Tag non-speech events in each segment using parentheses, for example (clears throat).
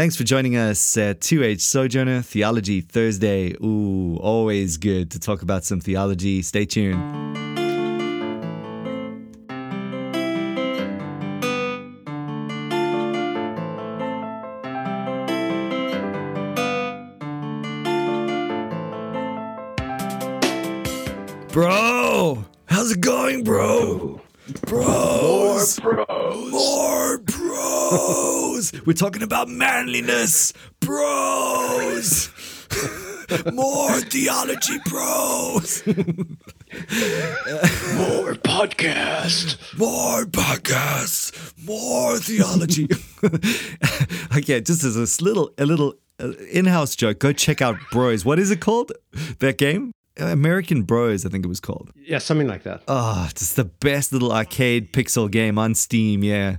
Thanks for joining us at 2H Sojourner Theology Thursday. Ooh, always good to talk about some theology. Stay tuned. We're talking about manliness, bros. (laughs) more theology, bros. (laughs) More podcast. More podcasts, more theology. (laughs) okay, just as a little, a little uh, in-house joke. Go check out Bros. What is it called? That game, American Bros. I think it was called. Yeah, something like that. Oh, it's the best little arcade pixel game on Steam. Yeah,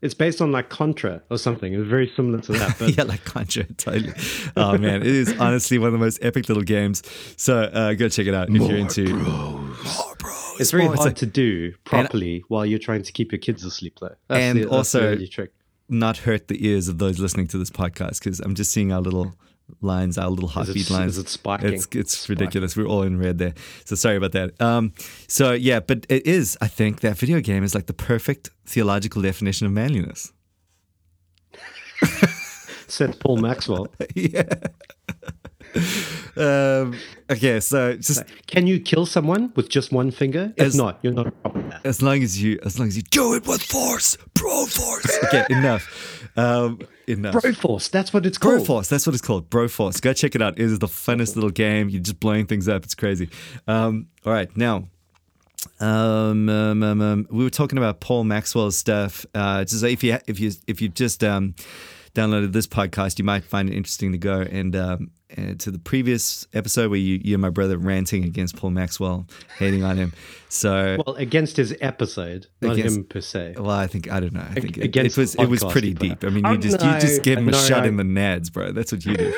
It's based on like Contra or something. It's very similar to that. But (laughs) yeah, like Contra, totally. Oh man, it is honestly one of the most epic little games. So uh, go check it out if you're into. More bros. it's very More- hard like to do properly while you're trying to keep your kids asleep, though. That's And the, that's also- the trick. not hurt the ears of those listening to this podcast because I'm just seeing our little lines, our little heartbeat it- lines. is it spiking? It's it's Spiking. ridiculous. We're all in red there. So sorry about that. Um, so yeah, but it is. I think that video game is like the perfect theological definition of manliness. (laughs) Said Paul Maxwell. (laughs) yeah. um, okay, so just Can you kill someone with just one finger? If As- not, you're not a man. as long as you as long as you do it with force, pro force. Okay, enough. Um, enough. Broforce, that's what it's Bro called. Force, that's what it's called. Bro Force. Go check it out. It is the funnest little game. You're just blowing things up. It's crazy. Um, all right, now, um, um, um, um, we were talking about Paul Maxwell's stuff. Uh, just if you if you if you just um, downloaded this podcast, you might find it interesting to go and. Um, uh, to the previous episode where you, you and my brother ranting against Paul Maxwell, hating on him. So, Well, against his episode, not Against- him per se. well, I think I don't know. I think it, it was it was pretty deep. I mean, you Oh, just you just gave him a no, shot I- in the nads, bro. That's what you did.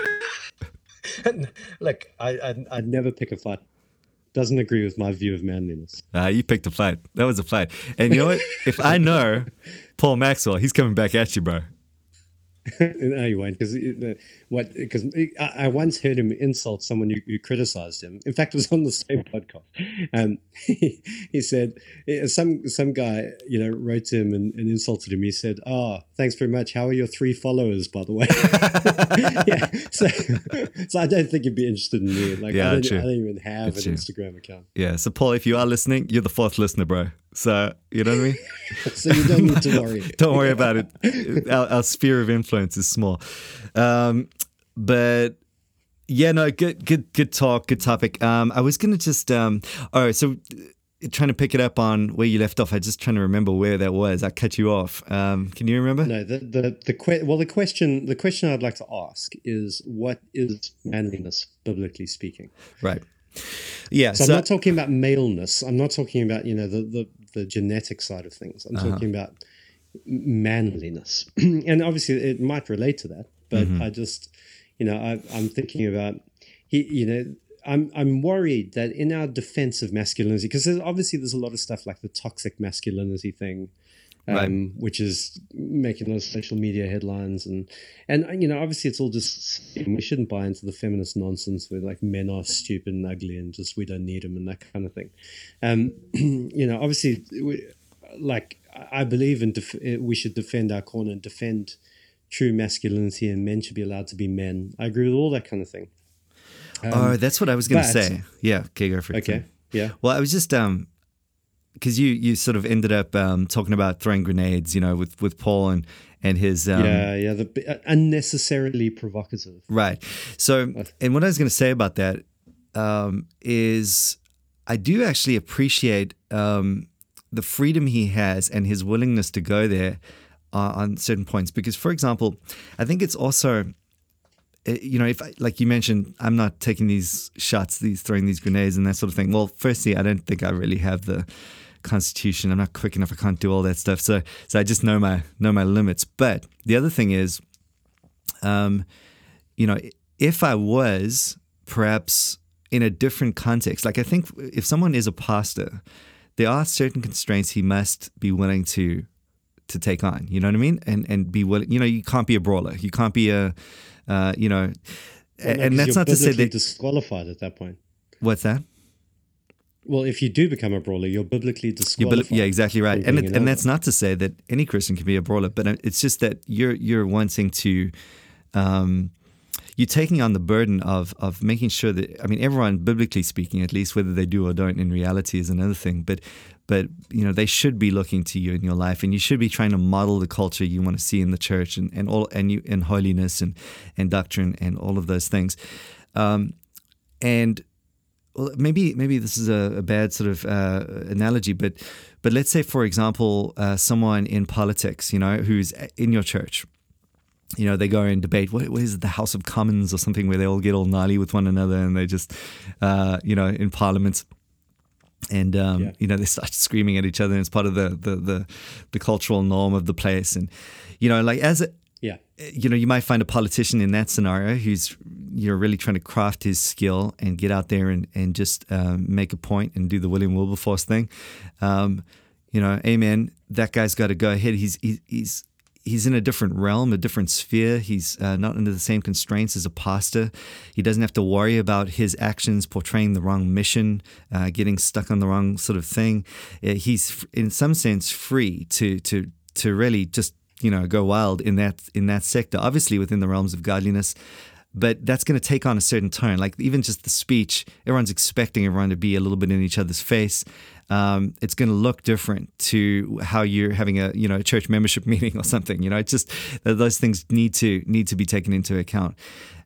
(laughs) (laughs) Look, I, I, I'd never pick a fight. Doesn't agree with my view of manliness. Uh, you picked a fight. That was a fight. And you know what? if I know (laughs) Paul Maxwell, he's coming back at you, bro. No, you won't, because what? Because I, I once heard him insult someone who, who criticized him. In fact, it was on the same podcast. Um, he, (laughs) he said eh, some some guy, you know, wrote to him and, and insulted him. He said, "Oh, thanks very much. How are your three followers, by the way?" (laughs) yeah. So, so I don't think you'd be interested in me. Like, Yeah, I, don't. I don't even have It's an true. Instagram account, Yeah. So, Paul, if you are listening, you're the fourth listener, bro. So, you know what I mean? (laughs) so you don't need to worry. Don't worry about it. Our, our sphere of influence is small. Um, but yeah, no, good, good, good talk, good topic. Um, I was gonna just, um, oh, so uh, trying to pick it up on where you left off. I just trying to remember where that was. I cut you off. Um, can you remember? No, the the the que- well, the question the question I'd like to ask is what is manliness biblically speaking? Right. Yeah. So, So, I'm not talking about maleness. I'm not talking about you know the the, the genetic side of things. I'm Uh-huh. talking about manliness, (clears throat) and obviously it might relate to that. But Mm-hmm. I just you know I, I'm thinking about he you know. I'm I'm worried that in our defense of masculinity, because there's, obviously there's a lot of stuff like the toxic masculinity thing, um, Right. which is making those social media headlines and and you know obviously it's all just we shouldn't buy into the feminist nonsense where like men are stupid and ugly and just we don't need them and that kind of thing um (clears throat) you know obviously we, like i believe in def- we should defend our corner and defend true masculinity and men should be allowed to be men i agree with all that kind of thing oh, that's what I was gonna Um, say. Yeah. Okay, go for it. okay yeah Well, I was just um, because you you sort of ended up um talking about throwing grenades, you know, with with Paul and and his um, yeah yeah the uh, unnecessarily provocative Right. So, and what I was going to say about that um, is, I do actually appreciate um, the freedom he has and his willingness to go there uh, on certain points. Because, for example, I think it's also, uh, you know, if like you mentioned, I'm not taking these shots, these throwing these grenades and that sort of thing. Well, firstly, I don't think I really have the constitution. I'm not quick enough. I can't do all that stuff. So, so I just know my know my limits. But the other thing is, um, you know, if I was perhaps in a different context, like I think if someone is a pastor, there are certain constraints he must be willing to to take on. You know what I mean? And and be willing. You know, you can't be a brawler. You can't be a, uh, you know, Well, no, and that's not to say that. You're disqualified at that point. what's that? Well, if you do become a brawler, you're biblically disqualified. but, yeah, exactly right. And it, an and that's not to say that any Christian can be a brawler, but uh, it's just that you're you're wanting to, um, you're taking on the burden of of making sure that I mean everyone, biblically speaking, at least whether they do or don't in reality is another thing. But but you know they should be looking to you in your life, and you should be trying to model the culture you want to see in the church, and, and all and you and holiness and and doctrine and all of those things. Um, and well, maybe maybe this is a, a bad sort of uh, analogy, but but let's say, for example, uh, someone in politics, you know, who's in your church. You know, they go and debate. What, what is it, the House of Commons or something, where they all get all gnarly with one another, and they just, uh, you know, in Parliament, and um, Yeah. you know they start screaming at each other. And it's part of the, the the the cultural norm of the place, and you know, like as a Yeah. you know, you might find a politician in that scenario who's you're really trying to craft his skill and get out there and and just um, make a point and do the William Wilberforce thing. Um, you know, amen. That guy's got to go ahead. He's he's he's in a different realm, a different sphere. He's uh, not under the same constraints as a pastor. He doesn't have to worry about his actions portraying the wrong mission, uh, getting stuck on the wrong sort of thing. Uh, he's in some sense free to to to really just you know go wild in that in that sector. Obviously within the realms of godliness. But that's going to take on a certain tone. Like even just the speech, everyone's expecting everyone to be a little bit in each other's face. Um, it's going to look different to how you're having a you know a church membership (laughs) meeting or something. You know, it's just those things need to need to be taken into account.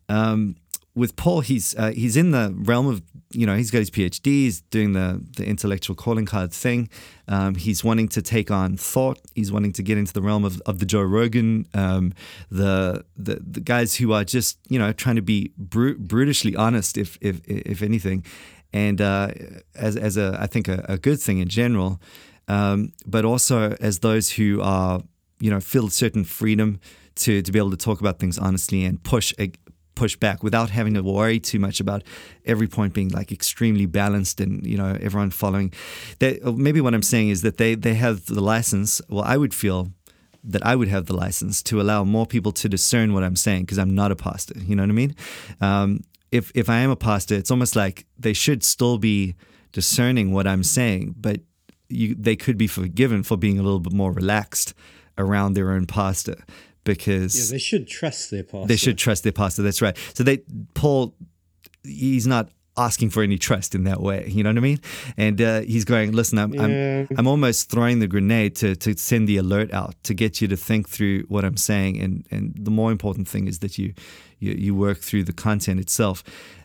Um, with Paul, he's uh, he's in the realm of you know he's got his PhD, he's doing the the intellectual calling card thing. Um, he's wanting to take on thought. He's wanting to get into the realm of, of the Joe Rogan, um, the, the the guys who are just you know trying to be bru- brutishly honest, if if if anything, and uh, as as a I think a, a good thing in general, um, but also as those who are you know feel certain freedom to to be able to talk about things honestly and push push back without having to worry too much about every point being like extremely balanced and you know everyone following. Maybe what I'm saying is that they they have the license. Well, I would feel that I would have the license to allow more people to discern what I'm saying because I'm not a pastor. You know what I mean? Um, if if I am a pastor, it's almost like they should still be discerning what I'm saying, but you, they could be forgiven for being a little bit more relaxed around their own pastor because Yeah, they should trust their pastor. they should trust their pastor. That's right. So they Paul, he's not asking for any trust in that way. You know what I mean? And uh, he's going, listen, I'm, Yeah. I'm I'm almost throwing the grenade to to send the alert out to get you to think through what I'm saying. And and the more important thing is that you you, you work through the content itself.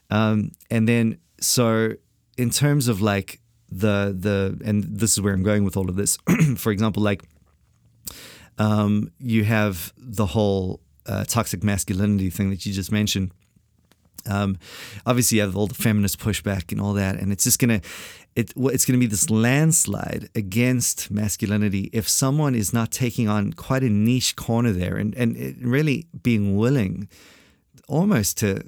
Um, and then so in terms of like the the and this is where I'm going with all of this. (clears throat) for example, like um, you have the whole uh, toxic masculinity thing that you just mentioned. Um, obviously, you have all the feminist pushback and all that, and it's just gonna, it, it's gonna be this landslide against masculinity if someone is not taking on quite a niche corner there, and and really being willing, almost to,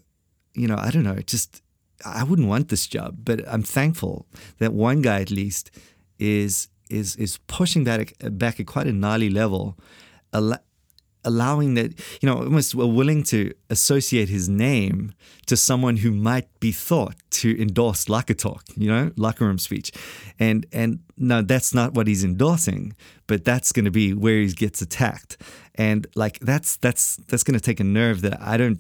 you know, I don't know, just I wouldn't want this job, but I'm thankful that one guy at least is is is pushing that back at quite a gnarly level, allowing that you know almost willing to associate his name to someone who might be thought to endorse locker talk, you know, locker room speech, and and no, that's not what he's endorsing, but that's going to be where he gets attacked, and like that's that's that's going to take a nerve that I don't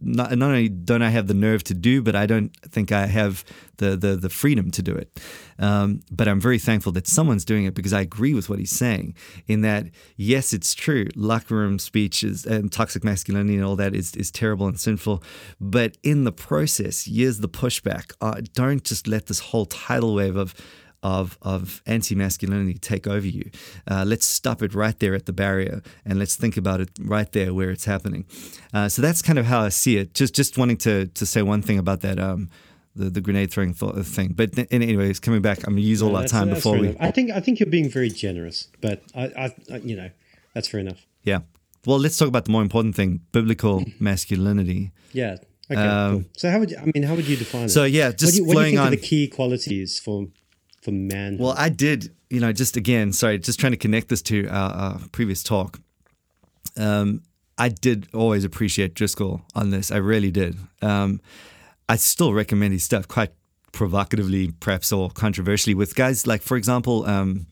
not, not only don't I have the nerve to do, but I don't think I have the the, the freedom to do it. Um, but I'm very thankful that someone's doing it because I agree with what he's saying. In that, yes, it's true. Locker room speech is, and toxic masculinity and all that is is terrible and sinful. But in the process, here's the pushback. Uh, don't just let this whole tidal wave of of of anti masculinity take over you. Uh, let's stop it right there at the barrier, and let's think about it right there where it's happening. Uh, so that's kind of how I see it. Just just wanting to to say one thing about that. Um, the, the grenade throwing th- thing, but th- anyways, coming back, I'm gonna use all No, our time before we. enough. I think I think you're being very generous, but I, I, I you know, that's fair enough. Yeah. Well, let's talk about the more important thing: biblical (clears throat) masculinity. Yeah. Okay. Um, cool. So how would you, I mean how would you define it? So yeah, what just do you, what do you think on. are the key qualities for for. Well, I did, you know, just again, sorry, just trying to connect this to our, our previous talk. Um, I did always appreciate Driscoll on this. I really did. Um, I still recommend his stuff quite provocatively, perhaps, or controversially with guys like, for example, um,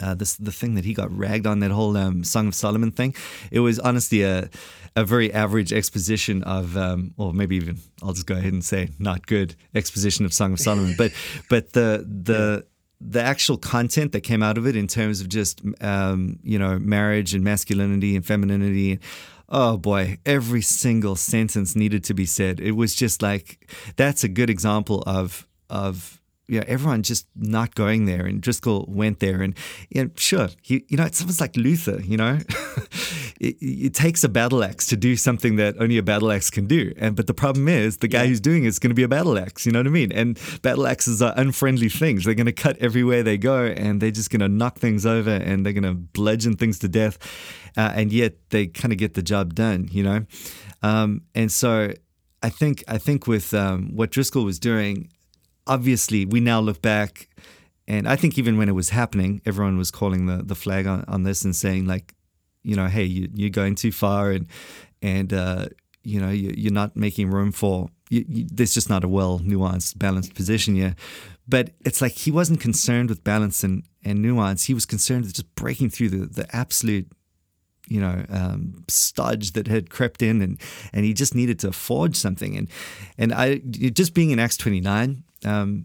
uh, this the thing that he got ragged on that whole um, Song of Solomon thing. It was honestly a a very average exposition of, um, or maybe even I'll just go ahead and say not good exposition of Song of Solomon. but (laughs) but the the the actual content that came out of it in terms of just um, you know marriage and masculinity and femininity. Oh boy, every single sentence needed to be said. It was just like that's a good example of of you know, everyone just not going there. And Driscoll went there, and you know, sure, he, you know, it's almost like Luther. You know, (laughs) it, it, takes a battle axe to do something that only a battle axe can do. And but the problem is, the guy yeah. who's doing it's going to be a battle axe. You know what I mean? And battle axes are unfriendly things. They're going to cut everywhere they go, and they're just going to knock things over, and they're going to bludgeon things to death. Uh, and yet they kind of get the job done. You know, um, and so. I think I think with um, what Driscoll was doing, obviously we now look back and I think even when it was happening, everyone was calling the, the flag on, on this and saying like, you know, hey, you, are going too far and and uh, you know you, are not making room for. You, you, there's just not a well nuanced, balanced position here. But it's like he wasn't concerned with balance and, and nuance. He was concerned with just breaking through the, the absolute you know um, stodge that had crept in and and he just needed to forge something and and I just being in Acts 29 um,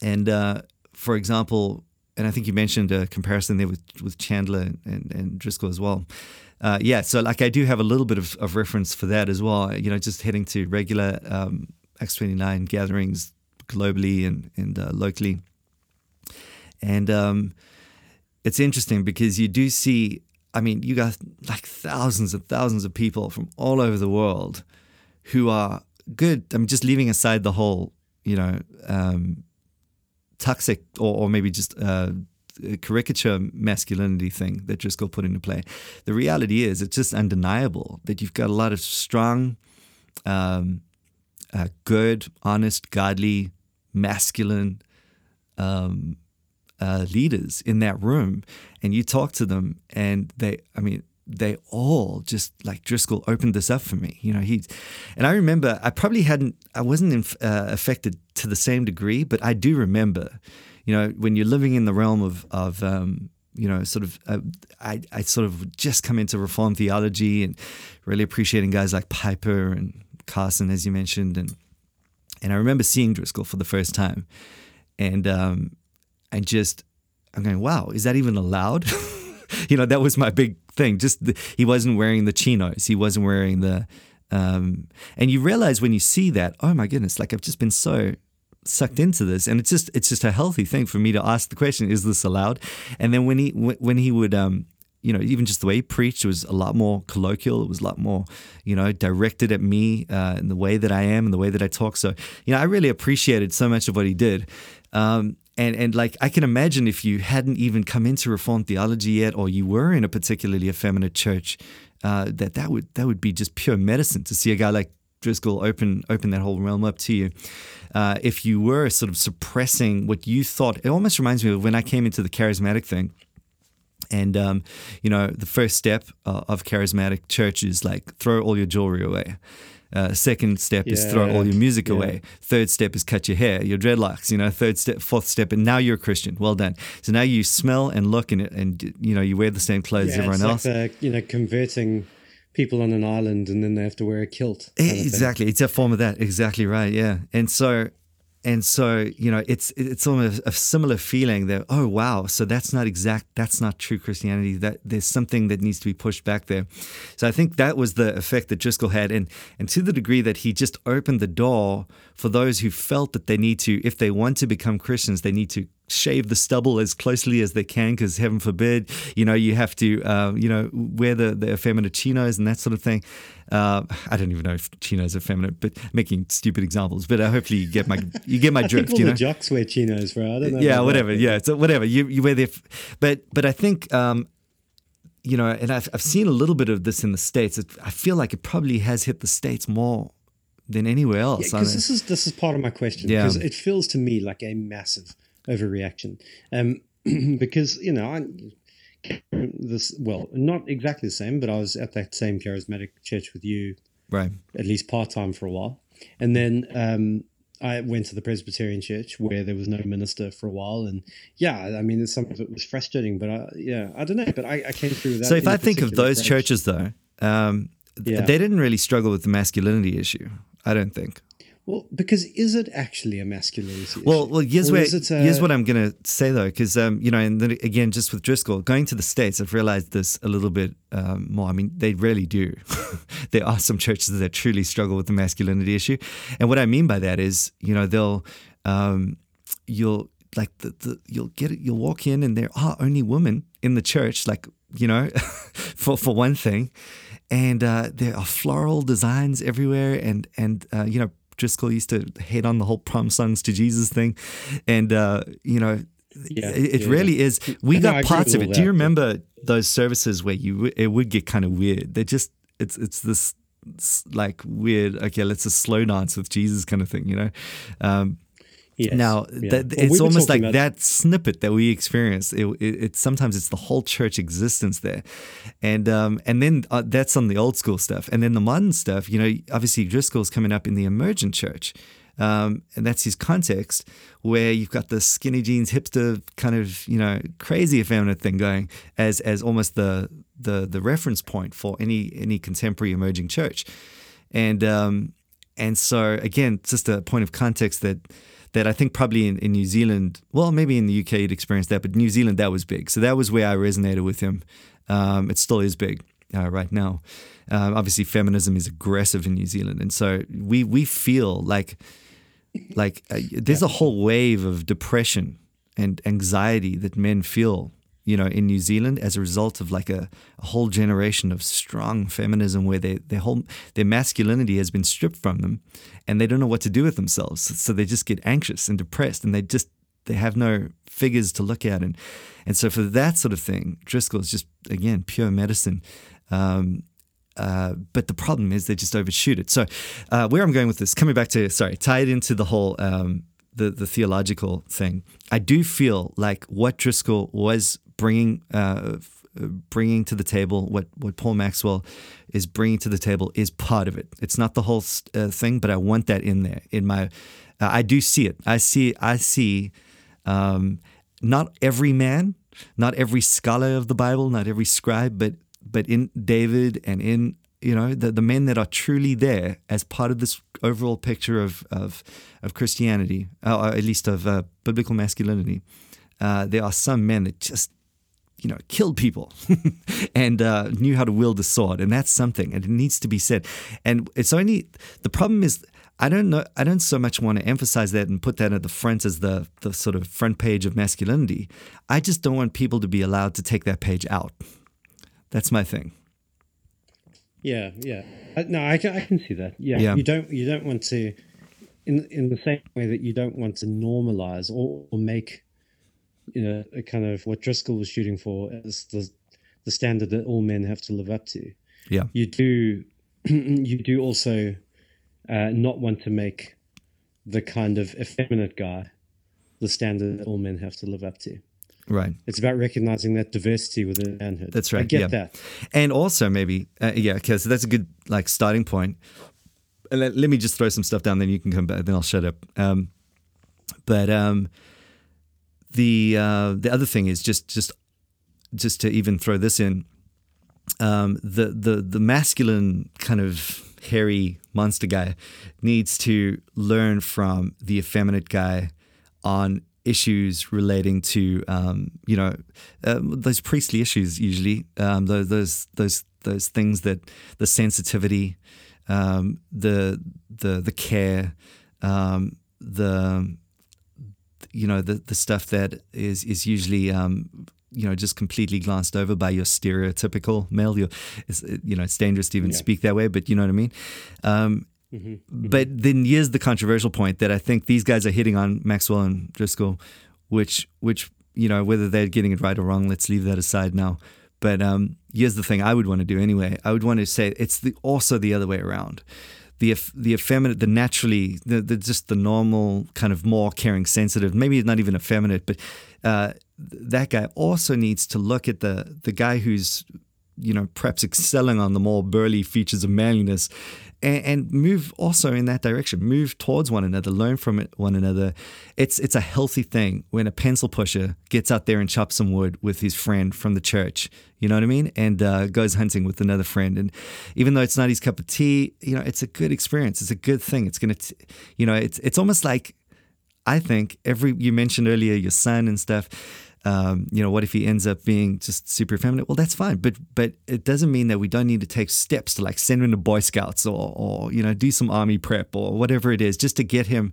and uh, for example, and I think you mentioned a comparison there with, with Chandler and, and Driscoll as well. Uh, yeah, so like I do have a little bit of, of reference for that as well. You know, just heading to regular um, Acts 29 gatherings globally and, and uh, locally. And um, it's interesting because you do see, I mean, you got like thousands and thousands of people from all over the world who are good. I mean, just leaving aside the whole you know, um, toxic or, or maybe just uh, caricature masculinity thing that Driscoll put into play. The reality is, it's just undeniable that you've got a lot of strong, um, uh, good, honest, godly, masculine um, uh, leaders in that room, and you talk to them, and they, I mean, they all just like Driscoll opened this up for me. You know, he and I remember I probably hadn't, I wasn't uh, affected to the same degree, but I do remember, you know, when you're living in the realm of of um, you know, sort of, uh, I, I sort of just come into Reformed theology and really appreciating guys like Piper and Carson, as you mentioned, and and I remember seeing Driscoll for the first time, and um, and just I'm going, wow, is that even allowed? (laughs) (laughs) you know, that was my big thing. Just the, he wasn't wearing the chinos. He wasn't wearing the. Um, and you realize when you see that, oh my goodness, like I've just been so sucked into this, and it's just it's just a healthy thing for me to ask the question, is this allowed? And then when he when he would um, you know, even just the way he preached was a lot more colloquial. It was a lot more, you know, directed at me uh, in the way that I am and the way that I talk. So, you know, I really appreciated so much of what he did. Um, and and like I can imagine if you hadn't even come into Reformed theology yet, or you were in a particularly effeminate church, uh, that that would that would be just pure medicine to see a guy like Driscoll open open that whole realm up to you. Uh, if you were sort of suppressing what you thought, it almost reminds me of when I came into the charismatic thing. And um, you know, the first step uh, of charismatic church is like throw all your jewelry away. Uh, second step yeah. is throw all your music yeah. away. Third step is cut your hair, your dreadlocks. You know, third step, fourth step, and now you're a Christian. Well done. So now you smell and look and and you know you wear the same clothes yeah, as everyone else. Like the, you know, converting people on an island and then they have to wear a kilt. Exactly, it's a form of that. Exactly right. Yeah, and so and so you know it's it's almost a similar feeling that oh wow so that's not exact that's not true christianity that there's something that needs to be pushed back there. So i think that was the effect that driscoll had. And and to the degree that he just opened the door for those who felt that they need to if they want to become christians they need to shave the stubble as closely as they can because heaven forbid you know you have to uh, you know wear the the effeminate chinos and that sort of thing uh, I don't even know if chinos are feminine, but making stupid examples. But uh, hopefully you get my you get my drift. (laughs) all you know? the jocks wear chinos, bro. I don't know. Yeah, whatever. That. Yeah, so whatever. You you wear the, but but I think. Um, you know, and I've, I've seen a little bit of this in the states. I feel like it probably has hit the states more than anywhere else. Because yeah, this is this is part of my question. Because yeah. it feels to me like a massive overreaction. Um, (clears throat) because you know, I this well, not exactly the same, but I was at that same charismatic church with you, Right. at least part time for a while, and then um, I went to the Presbyterian church where there was no minister for a while, and yeah, I mean, some of it was frustrating, but I, yeah, I don't know, but I, I came through that. So if I think of those approach. churches, though, um, Yeah. they didn't really struggle with the masculinity issue. I don't think. Well, because is it actually a masculinity issue? Well, well, here's Or where is it a- here's what I'm gonna say though, because um, you know, and then again, just with Driscoll going to the states, I've realized this a little bit um, more. I mean, they really do. (laughs) there are some churches that truly struggle with the masculinity issue, and what I mean by that is, you know, they'll um, you'll like the, the you'll get it, you'll walk in and there are only women in the church, like you know, (laughs) for for one thing, and uh, there are floral designs everywhere, and and uh, you know. Driscoll used to hate on the whole prom songs to Jesus thing, and uh, you know, Yeah, it, yeah, really is. We got parts of it. Do you that, but- remember those services where you it would get kind of weird? They're just it's it's this s- like weird. Okay, let's just slow dance with Jesus kind of thing, you know. Um, Yes, now yeah. that, Well, it's we almost like that snippet that we experience. It, it, it sometimes it's the whole church existence there, and um, and then uh, that's on the old school stuff, and then the modern stuff. You know, obviously Driscoll's coming up in the emergent church, um, and that's his context where you've got the skinny jeans hipster kind of you know crazy effeminate thing going as as almost the the the reference point for any any contemporary emerging church, and um, and so again, just a point of context that that I think probably in, in New Zealand, well, maybe in the UK you'd experience that, but New Zealand that was big. So that was where I resonated with him. Um, it still is big uh, right now. Um, obviously, feminism is aggressive in New Zealand, and so we we feel like like uh, there's a whole wave of depression and anxiety that men feel you know in New Zealand as a result of like a, a whole generation of strong feminism where they, their whole their masculinity has been stripped from them and they don't know what to do with themselves so they just get anxious and depressed and they just they have no figures to look at and and so for that sort of thing Driscoll is just again pure medicine um, uh, but the problem is they just overshoot it. So, uh, where I'm going with this, coming back to sorry, tie it into the whole um, the the theological thing. I do feel like what Driscoll was bringing uh, uh, bringing to the table, what what Paul Maxwell is bringing to the table, is part of it. It's not the whole uh, thing, but I want that in there. In my, uh, I do see it. I see. I see. Um, not every man, not every scholar of the Bible, not every scribe, but but in David and in you know the, the men that are truly there as part of this overall picture of of, of Christianity, uh, or at least of uh, biblical masculinity, there are some men that just you know killed people (laughs) and uh, knew how to wield a sword, and that's something, and it needs to be said. And it's only the problem is. I don't know. I don't so much want to emphasize that and put that at the front as the the sort of front page of masculinity. I just don't want people to be allowed to take that page out. That's my thing. Yeah, yeah. I, no, I can, I can see that. Yeah. Yeah. you don't you don't want to, in in the same way that you don't want to normalize or, or make, you know, a kind of what Driscoll was shooting for as the the standard that all men have to live up to. Yeah. You do, (clears throat) you do also, uh, not want to make, the kind of effeminate guy, the standard that all men have to live up to. Right. It's about recognizing that diversity within manhood. That's right. I get yeah. that. And also maybe, uh, yeah, because that's a good like starting point. Let, let me just throw some stuff down, then you can come back. Then I'll shut up. Um, but um, the uh, the other thing is just just just to even throw this in, um, the the the masculine kind of hairy monster guy needs to learn from the effeminate guy on issues relating to um, you know um, those priestly issues usually um, those those those those things that the sensitivity um, the the the care um, the you know the the stuff that is is usually um, you know just completely glanced over by your stereotypical male. Your, it's, you know, it's dangerous to even Yeah. speak that way, but you know what I mean. Um, But then here's the controversial point that I think these guys are hitting on Maxwell and Driscoll, which which you know whether they're getting it right or wrong, let's leave that aside now. But um, here's the thing I would want to do anyway. I would want to say it's the also the other way around the the effeminate, the naturally, the, the just the normal kind of more caring, sensitive, maybe not even effeminate, but uh, that guy also needs to look at the the guy who's you know perhaps excelling on the more burly features of manliness and, and move also in that direction. Move towards one another, learn from one another. It's it's a healthy thing when a pencil pusher gets out there and chops some wood with his friend from the church. You know what I mean? And uh, goes hunting with another friend. And even though it's not his cup of tea, you know, it's a good experience. It's a good thing. It's gonna, t- you know, it's it's almost like I think every you mentioned earlier your son and stuff um, you know, what if he ends up being just super feminine? Well, that's fine, but but it doesn't mean that we don't need to take steps to like send him to Boy Scouts or or you know do some army prep or whatever it is, just to get him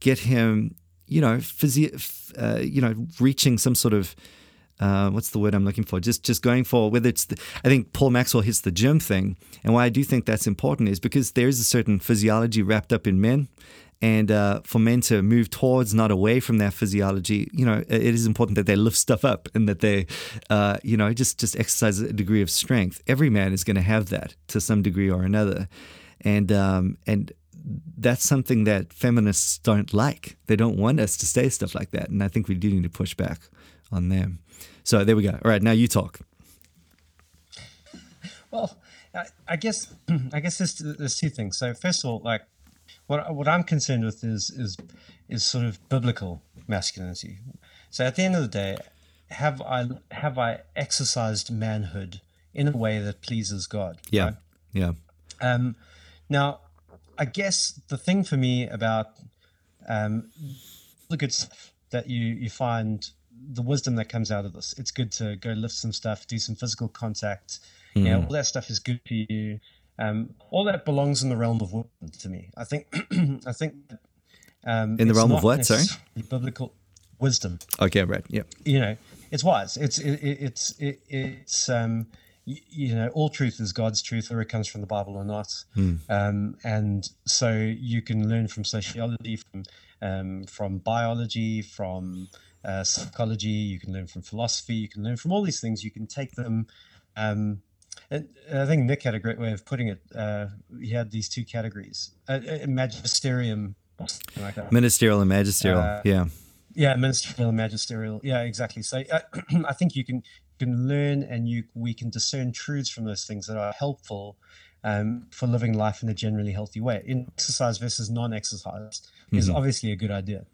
get him you know physi- uh, you know reaching some sort of uh, what's the word I'm looking for? Just just going for whether it's the, I think Paul Maxwell hits the gym thing, and why I do think that's important is because there is a certain physiology wrapped up in men, and uh, for men to move towards, not away from their physiology, you know, it is important that they lift stuff up and that they, uh, you know, just just exercise a degree of strength. Every man is going to have that to some degree or another, and um, and that's something that feminists don't like. They don't want us to say stuff like that, and I think we do need to push back on them. So there we go. All right, now you talk. Well, I, I guess (clears throat) I guess there's, there's two things. So first of all, like what what I'm concerned with is is is sort of biblical masculinity. So at the end of the day, have I have I exercised manhood in a way that pleases God? Yeah, right? yeah. Um, now, I guess the thing for me about um, the good stuff that you you find the wisdom that comes out of this. It's good to go lift some stuff, do some physical contact. You know, all that stuff is good for you. Um, all that belongs in the realm of wisdom to me. I think. (clears throat) I think. Um, In the realm of what, sorry? Biblical wisdom. Okay, right. Yeah. You know, it's wise. It's it, it, it's it, it's um, you, you know, all truth is God's truth, whether it comes from the Bible or not. Um, and so you can learn from sociology, from um, from biology, from uh, psychology. You can learn from philosophy. You can learn from all these things. You can take them. Um, and I think Nick had a great way of putting it. Uh, he had these two categories: uh, uh, magisterium, like. Ministerial and magisterial. Uh, yeah. Yeah, ministerial and magisterial. Yeah, exactly. So uh, (clears throat) I think you can can learn and you we can discern truths from those things that are helpful um, for living life in a generally healthy way. In exercise versus non-exercise is obviously a good idea,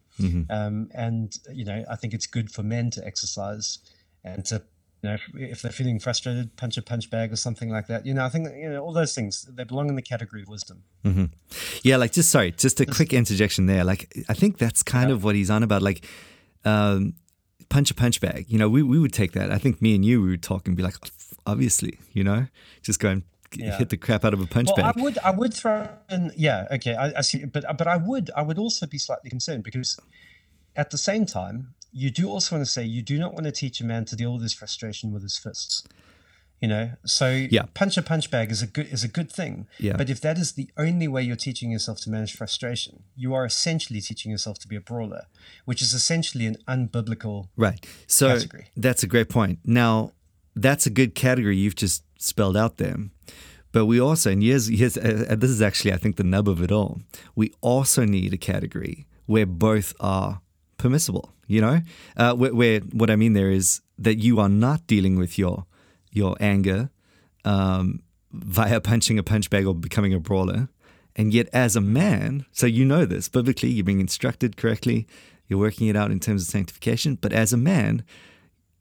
um, and you know I think it's good for men to exercise and to you know if, if they're feeling frustrated, punch a punch bag or something like that. You know I think you know all those things they belong in the category of wisdom. Yeah, like just sorry, just a quick interjection there. Like I think that's kind of what he's on about. Like um, punch a punch bag. You know, we, we would take that. I think me and you we would talk and be like, obviously, you know, just go and Yeah. hit the crap out of a punch Well, bag. I would, I would throw in, yeah, okay, I, I see, but but I would, I would also be slightly concerned because at the same time, you do also want to say you do not want to teach a man to deal with his frustration with his fists. You know, so Yeah. punch a punch bag is a good is a good thing. Yeah. But if that is the only way you're teaching yourself to manage frustration, you are essentially teaching yourself to be a brawler, which is essentially an unbiblical. Right. So category. that's a great point. Now, that's a good category you've just spelled out there. But we also, and here's uh, uh, this is actually, I think, the nub of it all. We also need a category where both are permissible, you know? Uh, where, where what I mean there is that you are not dealing with your your anger um, via punching a punch bag or becoming a brawler. And yet, as a man, so you know this biblically, you're being instructed correctly, you're working it out in terms of sanctification. But as a man,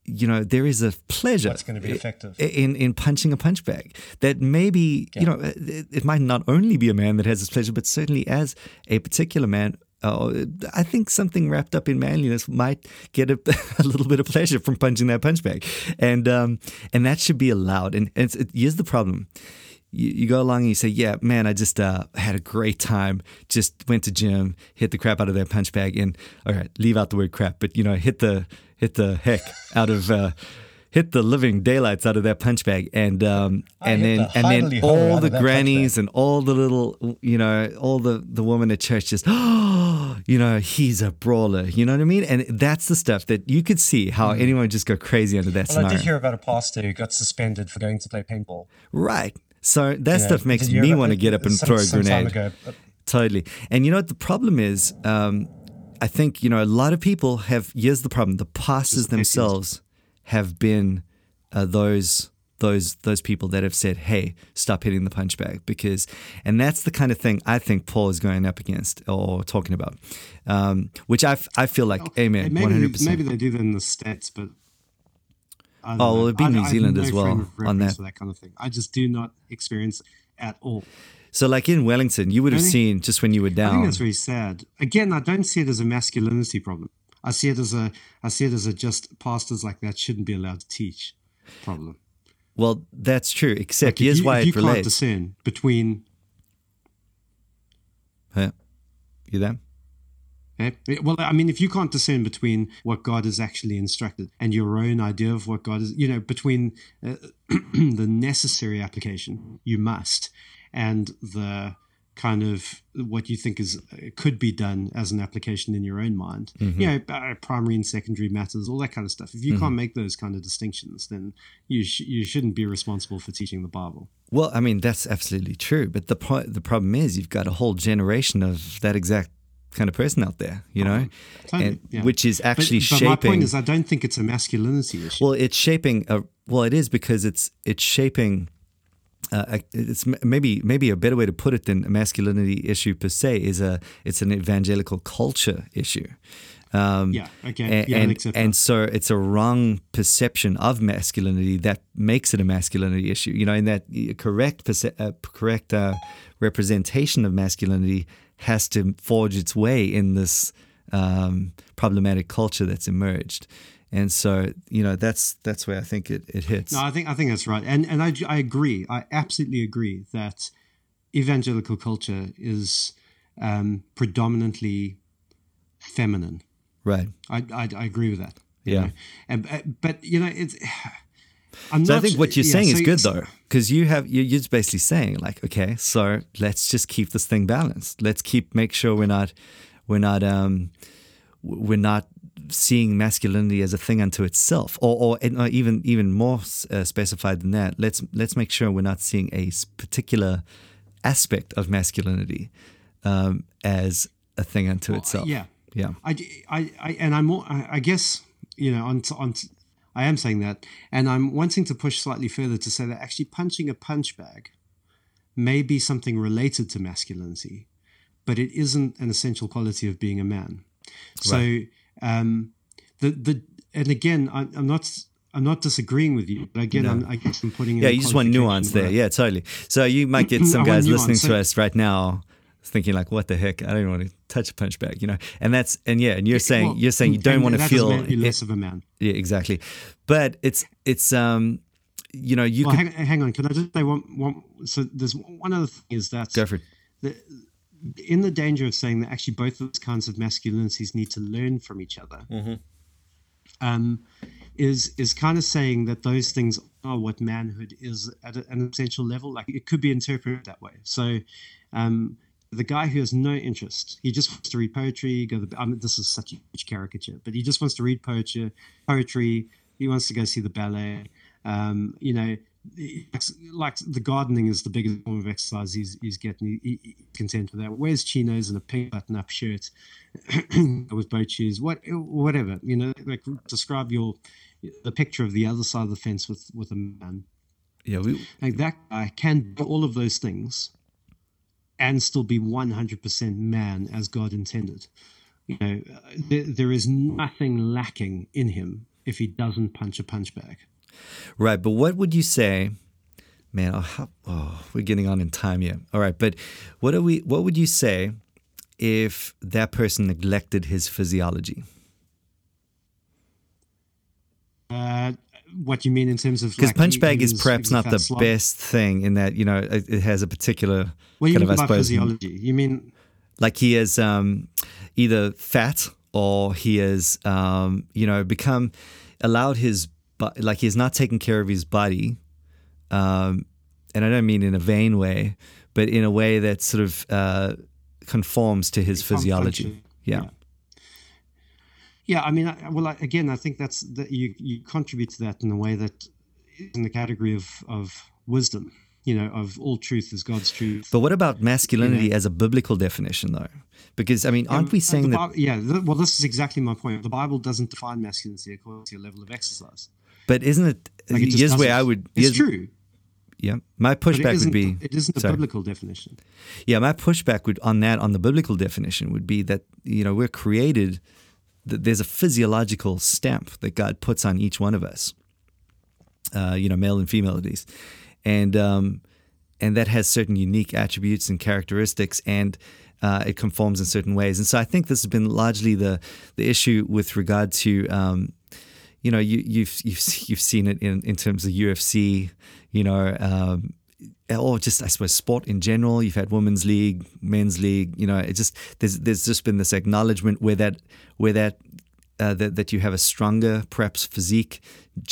you know, there is a pleasure That's going to be effective. in in punching a punch bag. That maybe you know it, it might not only be a man that has this pleasure, but certainly as a particular man. Uh, I think something wrapped up in manliness might get a, (laughs) a little bit of pleasure from punching that punch bag, and um, and that should be allowed. And, and it, here's the problem: you, you go along and you say, "Yeah, man, I just uh, had a great time. Just went to gym, hit the crap out of that punch bag, and all right, leave out the word crap, but you know, hit the hit the heck out of." Uh, Hit the living daylights out of that punch bag, and um, and then the and then all the of that punch grannies and all the little, you know, all the the women at church just, oh, (gasps) you know, he's a brawler. You know what I mean? And that's the stuff that you could see how anyone would just go crazy under that Mm. Well, I did hear about a pastor who got suspended for going to play paintball. Right. So that You know, stuff makes did me want to get up and some- throw a grenade. ago, Totally. And you know what the problem is? Um, I think, you know, a lot of people have, here's the problem the pastors themselves have been uh, those. Those those people that have said, "Hey, stop hitting the punch bag," because, and that's the kind of thing I think Paul is going up against or talking about, um, which I, f- I feel like, amen, maybe one hundred percent. maybe they do that in the states, but I don't Oh, know. well, it'd be I- New I Zealand no as well on that. for that kind of thing. I just do not experience at all. So, like in Wellington, you would have Really? seen just when you were I think down. that's very sad. Again, I don't see it as a masculinity problem. I see it as a I see it as a just pastors like that shouldn't be allowed to teach problem. Well, that's true. Except Like, you, why if you it can't discern between Huh? You there? eh, well, I mean, if you can't discern between what God has actually instructed and your own idea of what God is, you know, between uh, (clears throat) the necessary application you must and the kind of what you think is could be done as an application in your own mind. Mm-hmm. You know, uh, primary and secondary matters, all that kind of stuff. If you can't make those kind of distinctions, then you sh- you shouldn't be responsible for teaching the Bible. Well, I mean that's absolutely true, but the po- the problem is you've got a whole generation of that exact kind of person out there, you know, Totally, and, yeah. which is But, actually but my point is, I don't think it's a masculinity issue. well, it's shaping. A, well, it is because it's it's shaping. Uh, it's maybe maybe a better way to put it than a masculinity issue per se is a it's an evangelical culture issue. Um, yeah, okay, and, yeah, and, and so it's a wrong perception of masculinity that makes it a masculinity issue. You know, in that correct perce- uh, correct uh, representation of masculinity has to forge its way in this um, problematic culture that's emerged. And so, you know, that's that's where I think it, it hits. No, I think I think that's right, and and I, I agree. I absolutely agree that evangelical culture is um, predominantly feminine. right. I, I, I agree with that. Yeah. know. and but you know it's. (sighs) I'm So I think what you're yeah, saying so is good though, because you have you're just basically saying like, okay, so let's just keep this thing balanced. Let's keep make sure we're not we're not um we're not seeing masculinity as a thing unto itself, or or, even even more uh, specified than that. Let's let's make sure we're not seeing a particular aspect of masculinity um, as a thing unto itself. Yeah, yeah, I, I, I and I'm more, I I guess you know on on I am saying that, and I'm wanting to push slightly further to say that actually punching a punch bag may be something related to masculinity, but it isn't an essential quality of being a man. So um, the the and again I'm, I'm not. I'm not disagreeing with you, but again, I'm, I guess I'm putting yeah. You just want nuance there. Yeah, totally. So you might get (clears throat) some guys listening to So- us right now thinking like, "What the heck? I don't want to touch a punch bag," you know. And that's and yeah, and you're saying Well, you're saying you don't want to feel less of a man. yeah, exactly. But it's it's um you know you Well, could hang, hang on. Can I just say one, one? So there's one other thing is that go for it. In the danger of saying that actually both those kinds of masculinities need to learn from each other, um, is is kind of saying that those things are what manhood is at an essential level. Like it could be interpreted that way. So. Um, the guy who has no interest, he just wants to read poetry. Go the, I mean, this is such a huge caricature, but he just wants to read poetry. Poetry. He wants to go see the ballet. Um, you know, like the gardening is the biggest form of exercise he's, he's getting. He, he- he's content with that. Wears chinos and a pink button-up shirt (clears throat) with boat shoes. What, whatever. You know, like describe your the picture of the other side of the fence with with a man. Yeah, we Like that guy can do all of those things and still be 100% man as God intended. You know, uh, there, there is nothing lacking in him if he doesn't punch a punch bag. Right. But what would you say, man? Oh, how, oh, we're getting on in time here. All right, but what are we? What would you say if that person neglected his physiology? Uh, what you mean in terms of Because like, punch bag is perhaps not the slob? best thing in that you know it, it has a particular What do you kind mean of I suppose physiology? You mean like he is um, either fat or he has um, you know become allowed his bu- like he's not taking care of his body um, and I don't mean in a vain way but in a way that sort of uh, conforms to his physiology yeah. Yeah. Yeah, I mean, I, well, I, again, I think that's that you you contribute to that in a way that is in the category of of wisdom. you know, of all truth is God's truth. But what about masculinity as a biblical definition, though? Because I mean, aren't we The saying that? Yeah, well, this is exactly my point. The Bible doesn't define masculinity according to your level of exercise. But isn't it? Like, it here's where I would. It's true, Yeah, my pushback would be. it isn't a sorry. biblical definition. Yeah, my pushback would on that on the biblical definition would be that you know we're created. That there's a physiological stamp that God puts on each one of us. Uh, you know, male and female at least, and um, and that has certain unique attributes and characteristics, and uh, it conforms in certain ways. And so I think this has been largely the the issue with regard to. Um, you know, you, you've you've you've seen it in, in terms of UFC, you know, um, or just I suppose sport in general. You've had women's league, men's league. You know, it just there's there's just been this acknowledgement where that where that uh, that that you have a stronger perhaps physique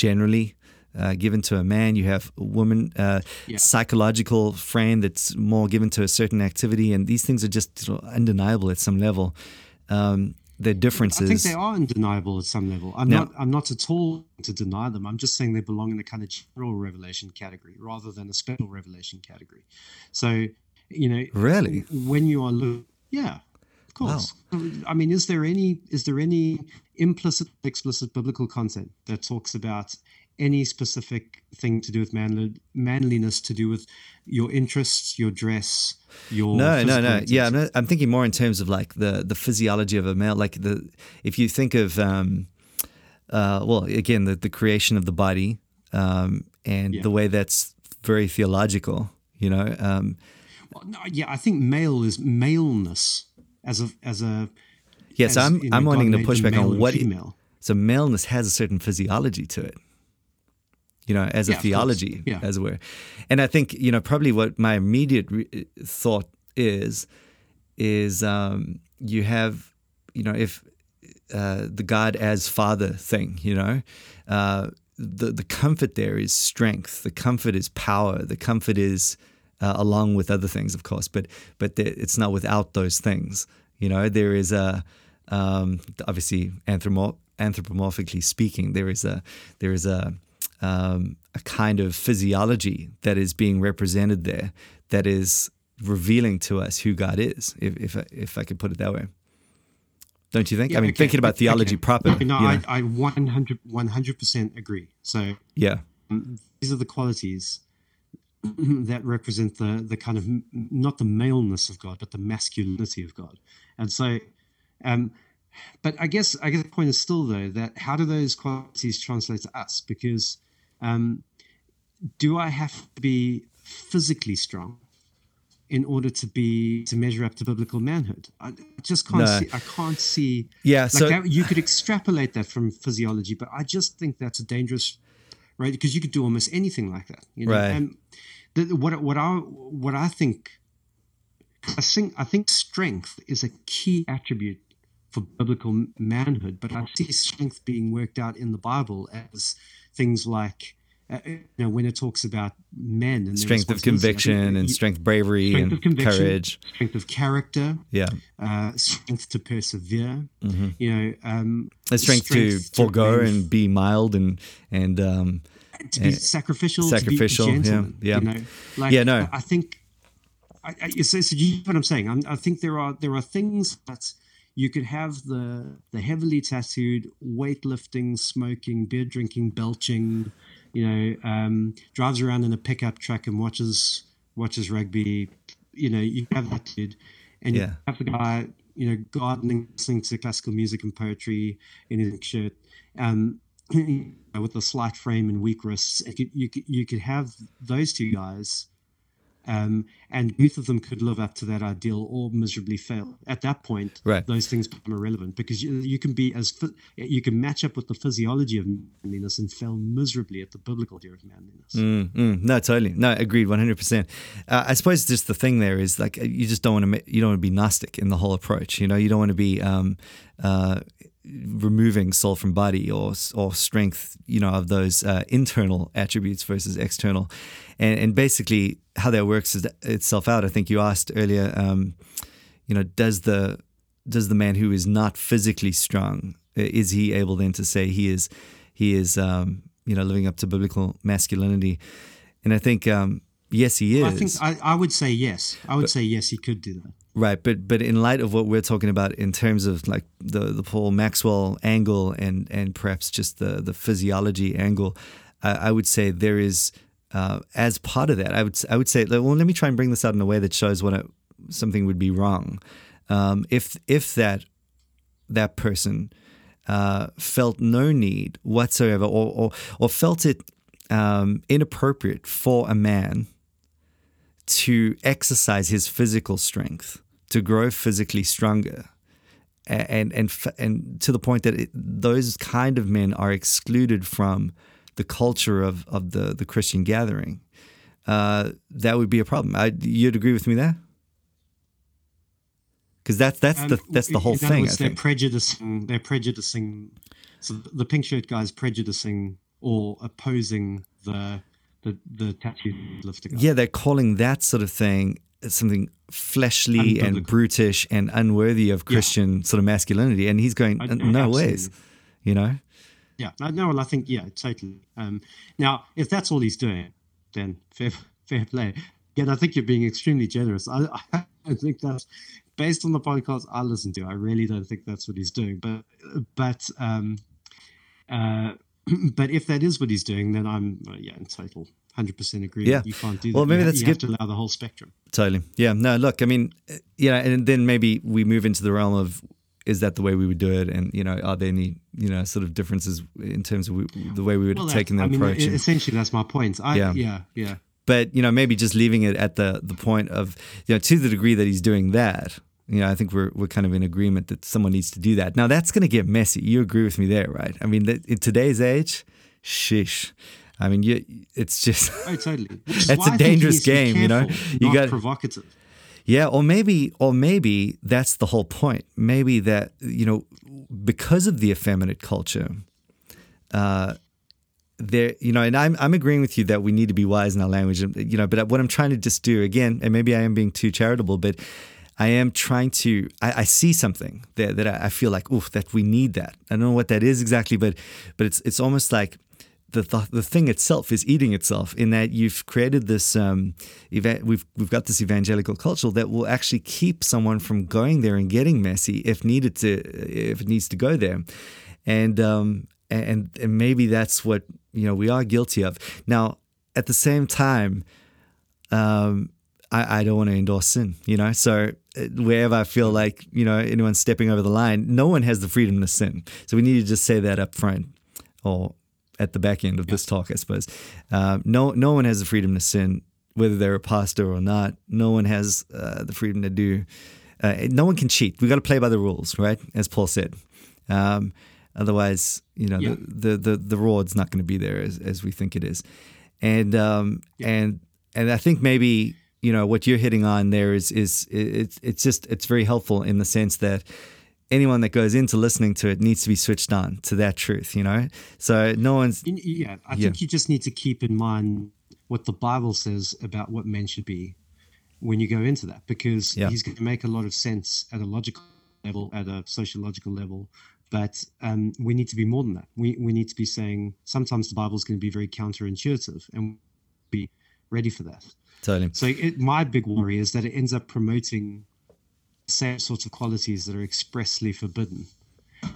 generally. Uh, given to a man, you have a woman uh, Yeah. psychological frame that's more given to a certain activity, and these things are just undeniable at some level. Um, their differences. I think they are undeniable at some level. I'm Now- not. I'm not at all to deny them. I'm just saying they belong in the kind of general revelation category rather than a special revelation category. So, you know, Really? when you are look, yeah, of course. I mean, is there any is there any implicit, explicit biblical content that talks about any specific thing to do with manly, manliness, to do with your interests, your dress, your No, no, no. Yeah, I'm, not, I'm thinking more in terms of like the the physiology of a male. Like the if you think of, um, uh, well, again, the the creation of the body um, and Yeah. the way that's very theological. You know, um, Well, no, yeah, I think male is maleness as a as a yes, as, I'm I'm God wanting to push back on what. female. so maleness has a certain physiology to it. You know, as Yeah, a theology, Yeah. as it were, and I think you know probably what my immediate re- thought is is um, you have you know if uh, the God as Father thing, you know, uh, the the comfort there is strength. The comfort is power. The comfort is uh, along with other things, of course, but but the, it's not without those things. You know, there is a um, obviously anthropomorphically speaking, there is a there is a um, a kind of physiology that is being represented there that is revealing to us who God is, if if I, if I could put it that way. Don't you think? I mean, okay, thinking about okay. theology proper. No, no, I? I 100 percent agree. So yeah, these are the qualities (clears throat) that represent the the kind of not the maleness of God, but the masculinity of God. And so, um, but I guess I guess the point is still though that how do those qualities translate to us? Because um, do I have to be physically strong in order to be to measure up to biblical manhood? I just can't No. see. I can't see. yeah. Like So that, you could extrapolate that from physiology, but I just think that's a dangerous, right? Because you could do almost anything like that, you know. Right. And the, what what I what I think, I think I think strength is a key attribute for biblical manhood, but I see strength being worked out in the Bible as things like. Uh, you know, when it talks about men and strength of I conviction and strength, bravery, strength and of conviction, courage. strength of character, Yeah, uh, strength to persevere. You know, um, the strength, to strength to forego and be mild and and um, to be Uh, sacrificial, sacrificial, to yeah, be gentleman, yeah. You know, like, Yeah, no. I, I think. I, I, so, so you know what I'm saying? I'm, I think there are there are things that you could have the the heavily tattooed, weightlifting, smoking, beer drinking, belching, you know, um, drives around in a pickup truck and watches watches rugby. You know, you have that dude, and Yeah. you have the guy, you know, gardening, listening to classical music and poetry in his shirt. Um, (clears throat) with a slight frame and weak wrists, you could, you could, you could have those two guys, um, and both of them could live up to that ideal or miserably fail. At that point, Right. those things become irrelevant because you, you can be as you can match up with the physiology of manliness and fail miserably at the biblical idea of manliness. Mm, mm, no, totally. No, agreed, one hundred percent. Uh, I suppose just the thing there is like you just don't want to you don't want to be gnostic in the whole approach. You know, you don't want to be um, uh, removing soul from body or or strength. You know, of those uh, internal attributes versus external, and and basically how that works is itself out. I think you asked earlier. Um, you know, does the does the man who is not physically strong is he able then to say he is he is um, you know living up to biblical masculinity? And I think um, yes, he is. I think I, I would say yes. I would say yes, he could do that. Right, but but in light of what we're talking about in terms of like the the Paul Maxwell angle and and perhaps just the the physiology angle, I, would say there is uh, as part of that. I would I would say well, let me try and bring this out in a way that shows when it, something would be wrong. Um, if if that that person uh, felt no need whatsoever, or or, or felt it um, inappropriate for a man to exercise his physical strength to grow physically stronger and and and to the point that it, those kind of men are excluded from the culture of, of the, the Christian gathering, uh, that would be a problem. I, you'd agree with me there? Because that's that's um, the that's the whole thing. Words, they're prejudicing. They're prejudicing. So the pink shirt guy is prejudicing or opposing the the the tattoo lifter guy. Yeah, they're calling that sort of thing something fleshly and brutish and unworthy of Christian yeah. sort of masculinity. And he's going, no ways, you know? Yeah, no, well, I think, yeah, totally. Um, now, if that's all he's doing, then fair, (laughs) fair play. Again, I think you're being extremely generous. I, (laughs) I think that's based on the podcast I listen to. I really don't think that's what he's doing. But, but, um, uh, (clears throat) but if that is what he's doing, then I'm, uh, yeah, in total hundred percent agree. Yeah, you can't do that. Well, maybe you that's you good. have to allow the whole spectrum. Totally. Yeah. No. Look. I mean, you know, and then maybe we move into the realm of is that the way we would do it, and you know, are there any you know sort of differences in terms of the way we would well, take the I approach? Mean, essentially, that's my point. I, yeah. Yeah. Yeah. But you know, maybe just leaving it at the the point of you know to the degree that he's doing that. You know, I think we're we're kind of in agreement that someone needs to do that. Now that's going to get messy. You agree with me there, right? I mean, in today's age, shish. I mean, you, it's just oh, totally. (laughs) it's a dangerous game, you know. You got provocative. Yeah, or maybe, or maybe that's the whole point. Maybe that you know, because of the effeminate culture, uh, there, you know, and I'm I'm agreeing with you that we need to be wise in our language, you know. But what I'm trying to just do again, and maybe I am being too charitable, but I am trying to. I, I see something that that I feel like, oof, that we need that. I don't know what that is exactly, but but it's it's almost like the, the, the thing itself is eating itself in that you've created this um, event we've we've got this evangelical culture that will actually keep someone from going there and getting messy if needed to if it needs to go there. And um, and, and maybe that's what you know we are guilty of. Now at the same time um, I, I don't want to endorse sin you know? So uh, wherever I feel like you know anyone's stepping over the line no one has the freedom to sin. So we need to just say that up front or at the back end of this talk, I suppose. Uh, no, no one has the freedom to sin, whether they're a pastor or not. No one has uh, the freedom to do. Uh, no one can cheat. We've got to play by the rules, right? As Paul said. Um, otherwise, you know, yeah. the, the the the reward's not going to be there as, as we think it is. And um, yeah. and and I think maybe you know what you're hitting on there is is it's it's just it's very helpful in the sense that anyone that goes into listening to it needs to be switched on to that truth, you know? So no one's. Yeah, I think you just need to keep in mind what the Bible says about what men should be when you go into that, because yeah. he's going to make a lot of sense at a logical level, at a sociological level. But um, we need to be more than that. We, we need to be saying sometimes the Bible is going to be very counterintuitive and be ready for that. Totally. So it, my big worry is that it ends up promoting same sorts of qualities that are expressly forbidden.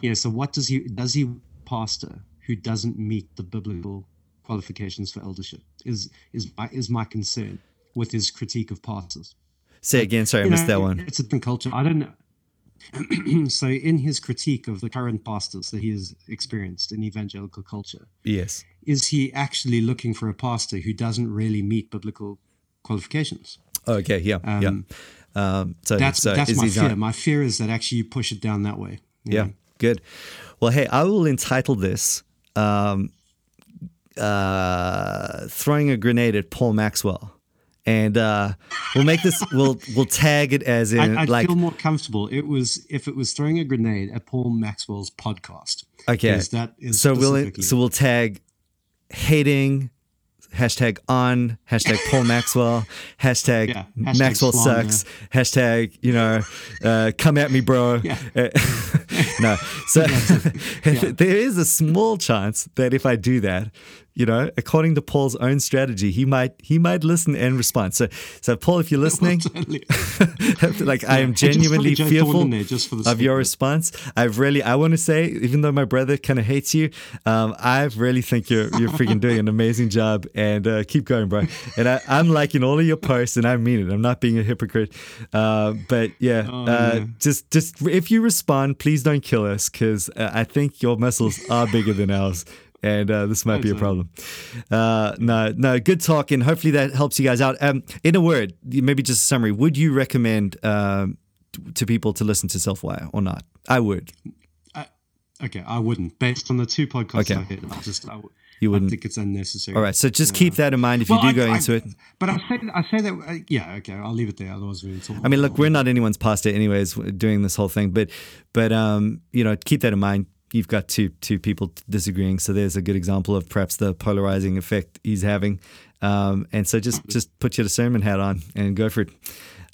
You know, so what does he does he pastor who doesn't meet the biblical qualifications for eldership? Is is my is my concern with his critique of pastors. Say again, sorry, you I missed know, that one. It's a different culture. I don't know. (clears throat) so in his critique of the current pastors that he has experienced in evangelical culture yes is he actually looking for a pastor who doesn't really meet biblical qualifications okay yeah um, yeah um, so that's so that's my fear. Not, my fear is that actually you push it down that way. Yeah, know? good. Well, hey, I will entitle this um, uh, "Throwing a Grenade at Paul Maxwell." and uh, we'll make this. (laughs) We'll we'll tag it as in I, like feel more comfortable. It was if it was throwing a grenade at Paul Maxwell's podcast. Okay, that is so we'll so we'll tag hating hashtag on, hashtag Paul (laughs) Maxwell, hashtag, yeah, hashtag Maxwell sucks, hashtag, you know, uh, come at me, bro. Yeah. (laughs) no. (laughs) So there is a small chance that if I do that, you know, according to Paul's own strategy, he might he might listen and respond. So, so Paul, if you're (laughs) listening, (laughs) like I am genuinely fearful of your response. I've really, I want to say, even though my brother kind of hates you, um, I really think you're you're freaking doing an amazing job, and uh, keep going, bro. And I, am liking all of your posts, and I mean it. I'm not being a hypocrite, uh, but yeah, oh, uh, just just if you respond, please don't kill us, because uh, I think your muscles are bigger than ours and uh, this might be a problem. Uh, no, no, good talk, and hopefully that helps you guys out. Um, in a word, maybe just a summary. Would you recommend um, to people to listen to Selfwire or not? I would. Uh, okay, I wouldn't. Based on the two podcasts okay. I heard, I just I w- you wouldn't I think it's unnecessary. All right, so just keep that in mind if well, you do I, go into it. But I say, I say that, uh, yeah, okay, I'll leave it there. Otherwise, we're talking. I mean, look, we're not anyone's pastor, anyways, doing this whole thing, but, but um, you know, keep that in mind you've got two two people disagreeing. So there's a good example of perhaps the polarizing effect he's having. Um, and so just just put your discernment hat on and go for it.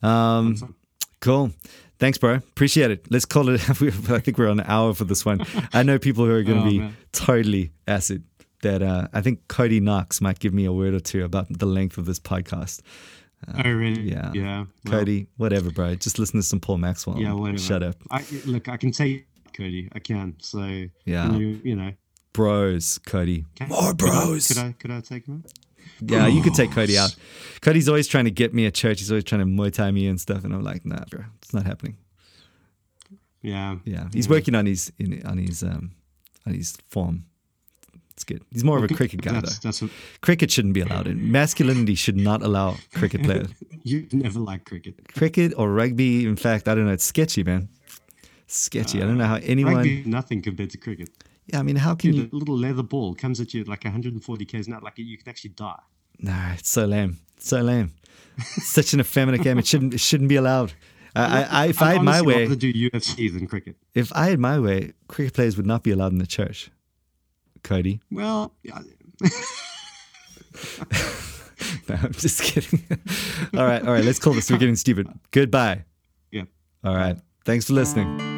Um, cool. Thanks, bro. Appreciate it. Let's call it. (laughs) I think we're on an hour for this one. I know people who are going (laughs) to oh, be man. totally acid. That uh, I think Cody Knox might give me a word or two about the length of this podcast. Uh, oh, really? Yeah. Yeah. Well, Cody, whatever, bro. Just listen to some Paul Maxwell. Yeah, whatever. Shut up. I, look, I can tell you Cody. I can. So yeah, you, you know, bros, Cody. Okay. More bros. Could I, could I, could I take him out? Yeah, you could take Cody out. Cody's always trying to get me at church. He's always trying to Muay Thai me and stuff, and I'm like, nah, bro, it's not happening. Yeah, yeah. He's yeah. working on his in, on his um on his form. It's good. He's more of a cricket guy, that's, though. That's what, cricket shouldn't be allowed. In. Masculinity should not allow cricket players. (laughs) you never like cricket. Cricket or rugby. In fact, I don't know. It's sketchy, man sketchy. Uh, I don't know how anyone. Rugby, nothing compared to cricket. Yeah, I mean, how can Dude, you? A little leather ball comes at you like 140 k's not like you can actually die. No, it's so lame. It's so lame. Such an effeminate game. It shouldn't. It shouldn't be allowed. I, I, if I, I had my way, to do UFC than cricket. If I had my way, cricket players would not be allowed in the church. Cody. Well, yeah. (laughs) no, I'm just kidding. all right, all right. Let's call this. We're getting stupid. Goodbye. Yeah. All right. Thanks for listening.